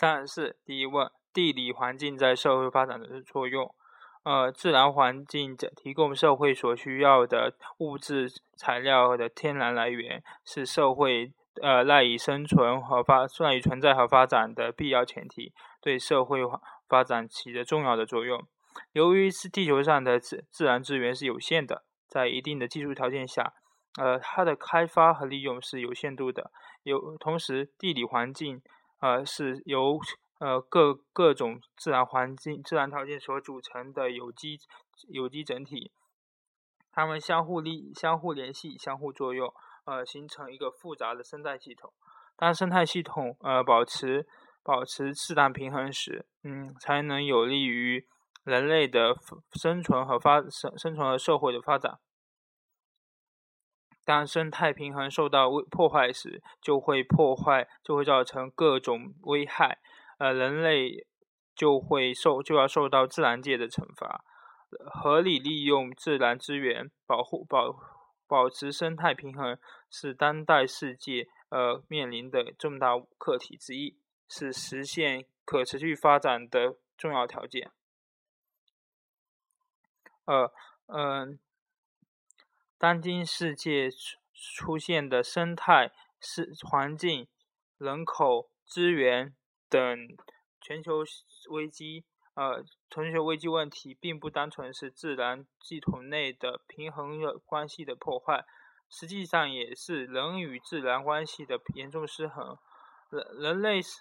三十四，第一问：地理环境在社会发展的作用。呃，自然环境提供社会所需要的物质材料的天然来源，是社会呃赖以生存和发赖以存在和发展的必要前提，对社会发展起着重要的作用。由于是地球上的自自然资源是有限的，在一定的技术条件下，呃，它的开发和利用是有限度的。有同时，地理环境呃是由呃，各各种自然环境、自然条件所组成的有机有机整体，它们相互利、相互联系、相互作用，呃，形成一个复杂的生态系统。当生态系统呃保持保持适当平衡时，嗯，才能有利于人类的生存和发生生存和社会的发展。当生态平衡受到破坏时，就会破坏，就会造成各种危害。呃，人类就会受就要受到自然界的惩罚。合理利用自然资源，保护保保持生态平衡，是当代世界呃面临的重大课题之一，是实现可持续发展的重要条件。呃嗯，当今世界出现的生态是环境、人口、资源。等全球危机，呃，全球危机问题并不单纯是自然系统内的平衡的关系的破坏，实际上也是人与自然关系的严重失衡。人人类是，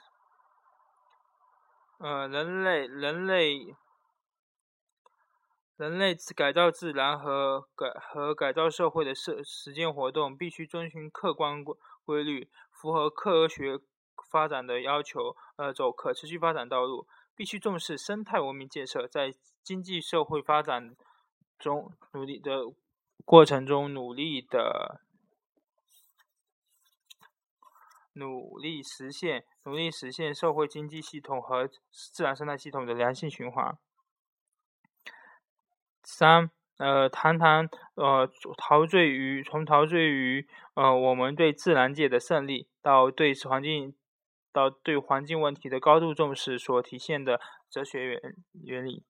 呃，人类人类人类改造自然和改和改造社会的实实践活动，必须遵循客观规规律，符合科学。发展的要求，呃，走可持续发展道路，必须重视生态文明建设，在经济社会发展中努力的过程中，努力的努力实现，努力实现社会经济系统和自然生态系统的良性循环。三，呃，谈谈，呃，陶醉于从陶醉于，呃，我们对自然界的胜利到对环境。到对环境问题的高度重视所体现的哲学原原理。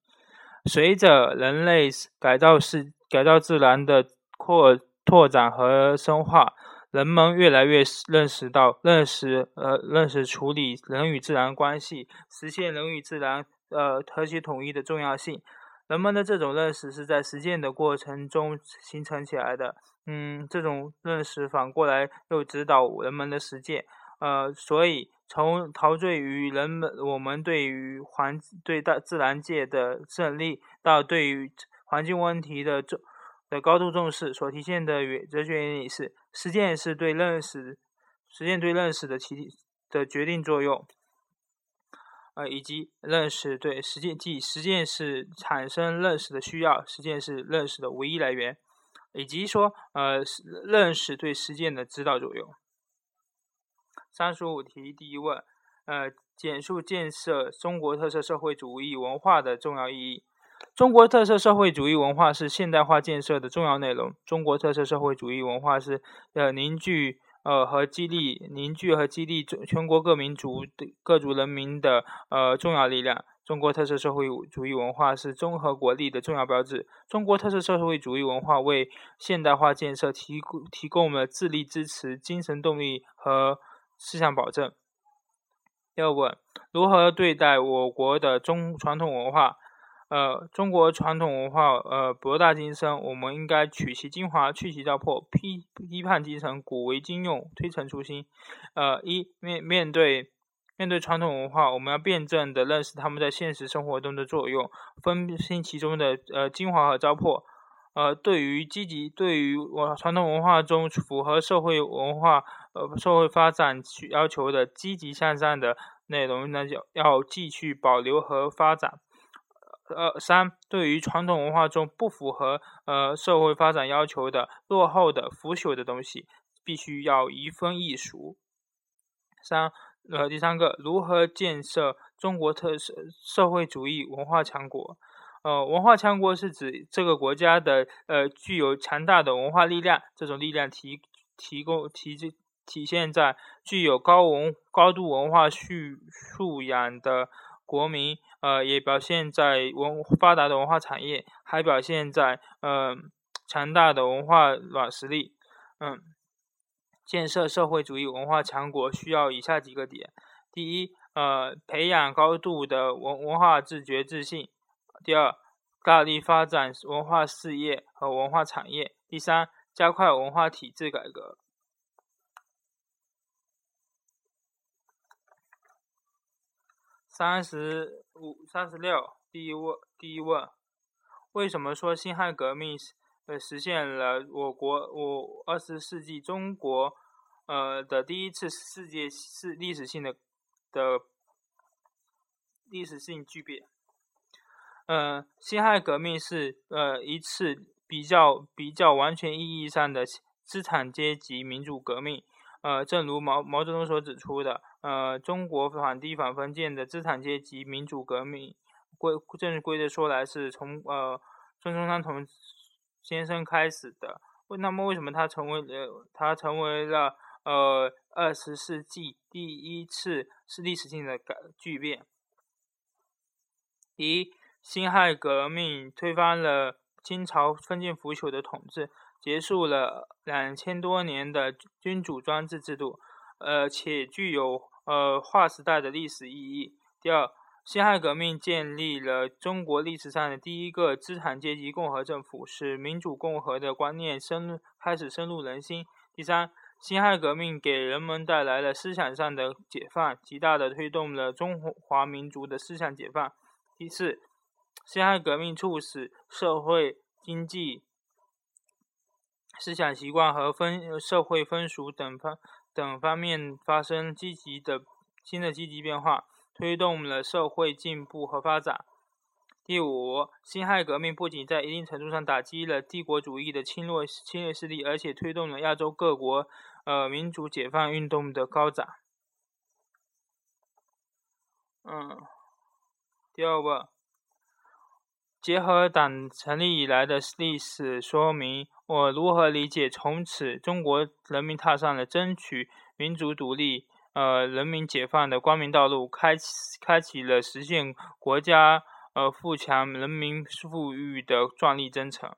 随着人类改造是改造自然的扩拓展和深化，人们越来越认识到认识呃认识处理人与自然关系，实现人与自然呃和谐统一的重要性。人们的这种认识是在实践的过程中形成起来的。嗯，这种认识反过来又指导人们的实践。呃，所以。从陶醉于人们我们对于环对大自然界的胜利，到对于环境问题的重的高度重视，所体现的原哲学原理是：实践是对认识，实践对认识的起的决定作用，呃，以及认识对实践即实践是产生认识的需要，实践是认识的唯一来源，以及说呃认识对实践的指导作用。三十五题第一问，呃，简述建设中国特色社会主义文化的重要意义。中国特色社会主义文化是现代化建设的重要内容。中国特色社会主义文化是呃凝聚呃和激励凝聚和激励全国各民族的各族人民的呃重要力量。中国特色社会主义文化是综合国力的重要标志。中国特色社会主义文化为现代化建设提供提供了智力支持、精神动力和。思想保证。要问如何对待我国的中传统文化？呃，中国传统文化呃博大精深，我们应该取其精华，去其糟粕，批批判基层，古为今用，推陈出新。呃，一面面对面对传统文化，我们要辩证的认识他们在现实生活中的作用，分清其中的呃精华和糟粕。呃，对于积极，对于我传统文化中符合社会文化呃社会发展需要求的积极向上的内容，那就要继续保留和发展。呃，三，对于传统文化中不符合呃社会发展要求的落后的腐朽的东西，必须要移风易俗。三，呃，第三个，如何建设中国特色社会主义文化强国？呃，文化强国是指这个国家的呃具有强大的文化力量，这种力量提提供提体现在具有高文高度文化素素养的国民，呃，也表现在文发达的文化产业，还表现在呃强大的文化软实力。嗯，建设社会主义文化强国需要以下几个点：第一，呃，培养高度的文文化自觉自信；第二，大力发展文化事业和文化产业；第三，加快文化体制改革。三十五、三十六，第一问，第一问，为什么说辛亥革命呃实现了我国我二十世纪中国呃的第一次世界是历史性的的历史性巨变？嗯，辛亥革命是呃一次比较比较完全意义上的资产阶级民主革命。呃，正如毛毛泽东所指出的，呃，中国反帝反封建的资产阶级民主革命，规正规的说来是从呃孙中山同先生开始的。那么，为什么他成为了他成为了呃二十世纪第一次是历史性的改巨变？一，辛亥革命推翻了清朝封建腐朽的统治。结束了两千多年的君主专制制度，呃，且具有呃划时代的历史意义。第二，辛亥革命建立了中国历史上的第一个资产阶级共和政府，使民主共和的观念深开始深入人心。第三，辛亥革命给人们带来了思想上的解放，极大的推动了中华民族的思想解放。第四，辛亥革命促使社会经济。思想习惯和分社会风俗等方等方面发生积极的新的积极变化，推动了社会进步和发展。第五，辛亥革命不仅在一定程度上打击了帝国主义的侵略侵略势力，而且推动了亚洲各国呃民主解放运动的高涨。嗯，第二个。结合党成立以来的历史说明，我如何理解从此中国人民踏上了争取民族独立、呃人民解放的光明道路，开启开启了实现国家呃富强、人民富裕的壮丽征程。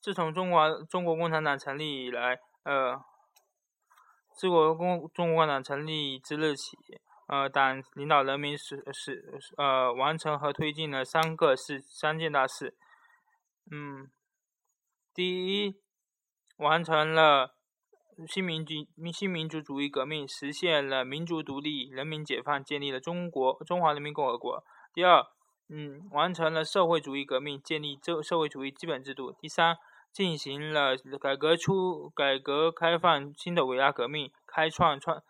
自从中国中国共产党成立以来，呃，自国共中国共产党成立之日起。呃，党领导人民是是呃完成和推进了三个事三件大事。嗯，第一，完成了新民主新民主主义革命，实现了民族独立、人民解放，建立了中国中华人民共和国。第二，嗯，完成了社会主义革命，建立这社会主义基本制度。第三，进行了改革出改革开放新的伟大革命，开创创。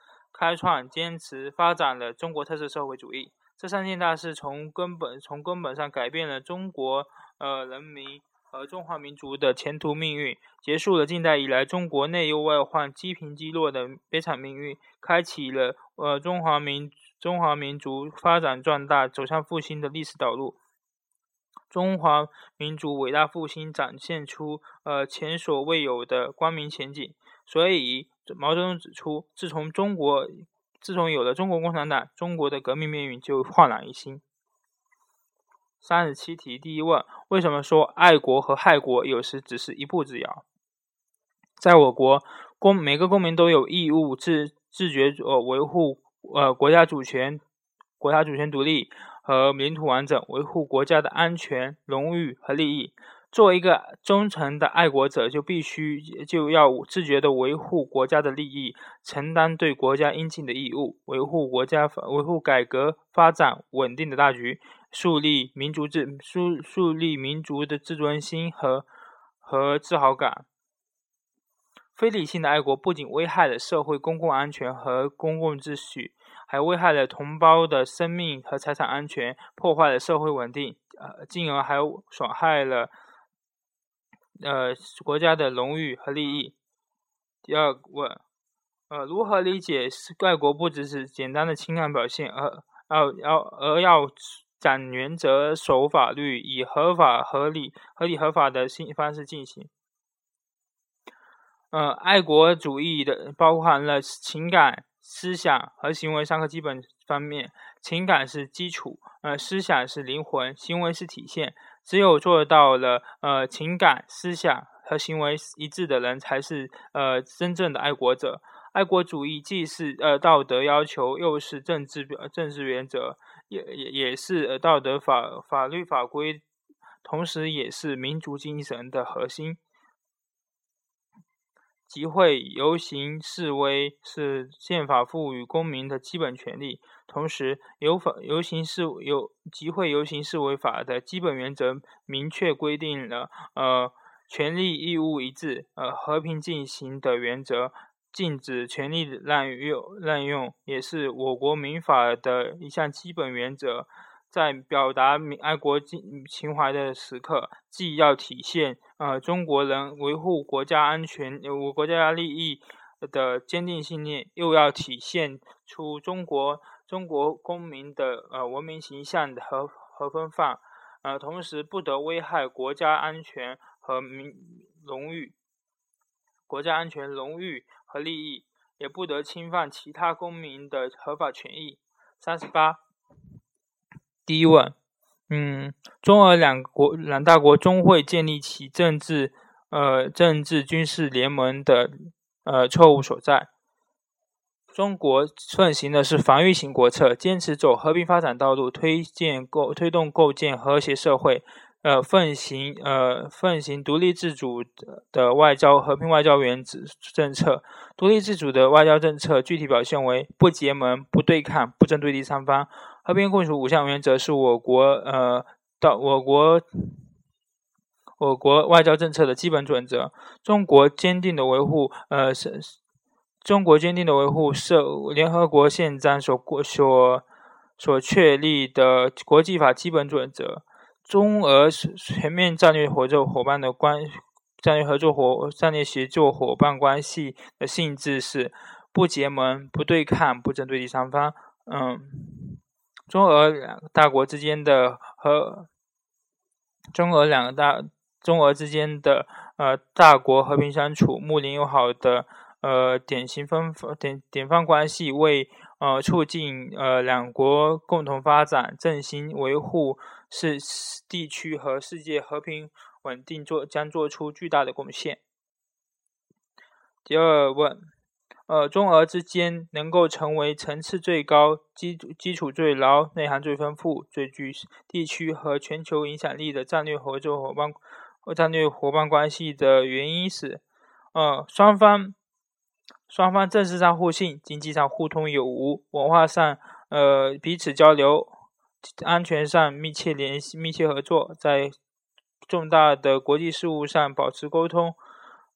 开创、坚持、发展了中国特色社会主义，这三件大事从根本从根本上改变了中国呃人民和中华民族的前途命运，结束了近代以来中国内忧外患、积贫积弱的悲惨命运，开启了呃中华民中华民族发展壮大、走向复兴的历史道路。中华民族伟大复兴展现出呃前所未有的光明前景，所以。毛泽东指出，自从中国，自从有了中国共产党，中国的革命命运就焕然一新。三十七题，第一问：为什么说爱国和害国有时只是一步之遥？在我国，公每个公民都有义务自自觉呃维护呃国家主权、国家主权独立和领土完整，维护国家的安全、荣誉和利益。作为一个忠诚的爱国者，就必须就要自觉地维护国家的利益，承担对国家应尽的义务，维护国家维护改革发展稳定的大局，树立民族自树树立民族的自尊心和和自豪感。非理性的爱国不仅危害了社会公共安全和公共秩序，还危害了同胞的生命和财产安全，破坏了社会稳定，呃，进而还损害了。呃，国家的荣誉和利益。第二问，呃，如何理解爱国不只是简单的情感表现，而要要而要讲原则、守法律，以合法、合理、合理合法的新方式进行？呃，爱国主义的包含了情感、思想和行为三个基本方面。情感是基础，呃，思想是灵魂，行为是体现。只有做到了，呃，情感、思想和行为一致的人，才是呃真正的爱国者。爱国主义既是呃道德要求，又是政治政治原则，也也也是呃道德法法律法规，同时也是民族精神的核心。集会、游行、示威是宪法赋予公民的基本权利。同时，游法游行示游集会、游行示威法的基本原则明确规定了呃权利义务一致、呃和平进行的原则，禁止权利滥用滥用，也是我国民法的一项基本原则。在表达民爱国情情怀的时刻，既要体现呃中国人维护国家安全、我国家利益的坚定信念，又要体现出中国中国公民的呃文明形象的和和风范，呃，同时不得危害国家安全和民荣誉、国家安全荣誉和利益，也不得侵犯其他公民的合法权益。三十八。第一问，嗯，中俄两国两大国终会建立起政治、呃政治军事联盟的呃错误所在。中国奉行的是防御型国策，坚持走和平发展道路，推荐构推动构建和谐社会。呃，奉行呃奉行独立自主的外交和平外交原则政策。独立自主的外交政策具体表现为不结盟、不对抗、不针对第三方。和平共处五项原则是我国呃到我国我国外交政策的基本准则。中国坚定的维护呃是中国坚定的维护社联合国宪章所过所所确立的国际法基本准则。中俄全面战略合作伙伴的关战略合作伙战略协作伙伴关系的性质是不结盟、不对抗、不针对第三方。嗯。中俄两大国之间的和中俄两个大中俄之间的呃大国和平相处、睦邻友好的呃典型分典典范关系，为呃促进呃两国共同发展、振兴、维护是地区和世界和平稳定做将做出巨大的贡献。第二问。呃，中俄之间能够成为层次最高、基基础最牢、内涵最丰富、最具地区和全球影响力的战略合作伙伴和、战略伙伴关系的原因是：呃，双方双方政治上互信，经济上互通有无，文化上呃彼此交流，安全上密切联系、密切合作，在重大的国际事务上保持沟通。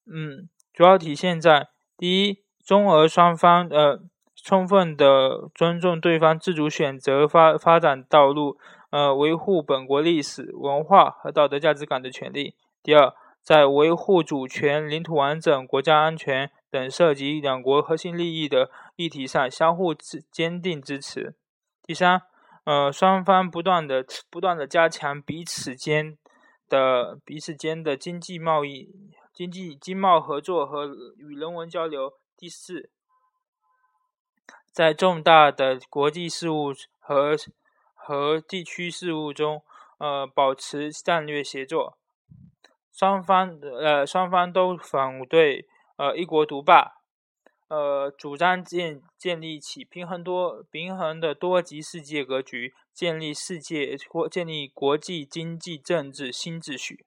嗯，主要体现在第一。中俄双方呃充分的尊重对方自主选择发发展道路，呃维护本国历史文化和道德价值感的权利。第二，在维护主权、领土完整、国家安全等涉及两国核心利益的议题上相互支坚定支持。第三，呃双方不断的不断的加强彼此间的彼此间的经济贸易、经济经贸合作和与人文交流。第四，在重大的国际事务和和地区事务中，呃，保持战略协作。双方呃，双方都反对呃一国独霸，呃，主张建建立起平衡多平衡的多极世界格局，建立世界或建立国际经济政治新秩序。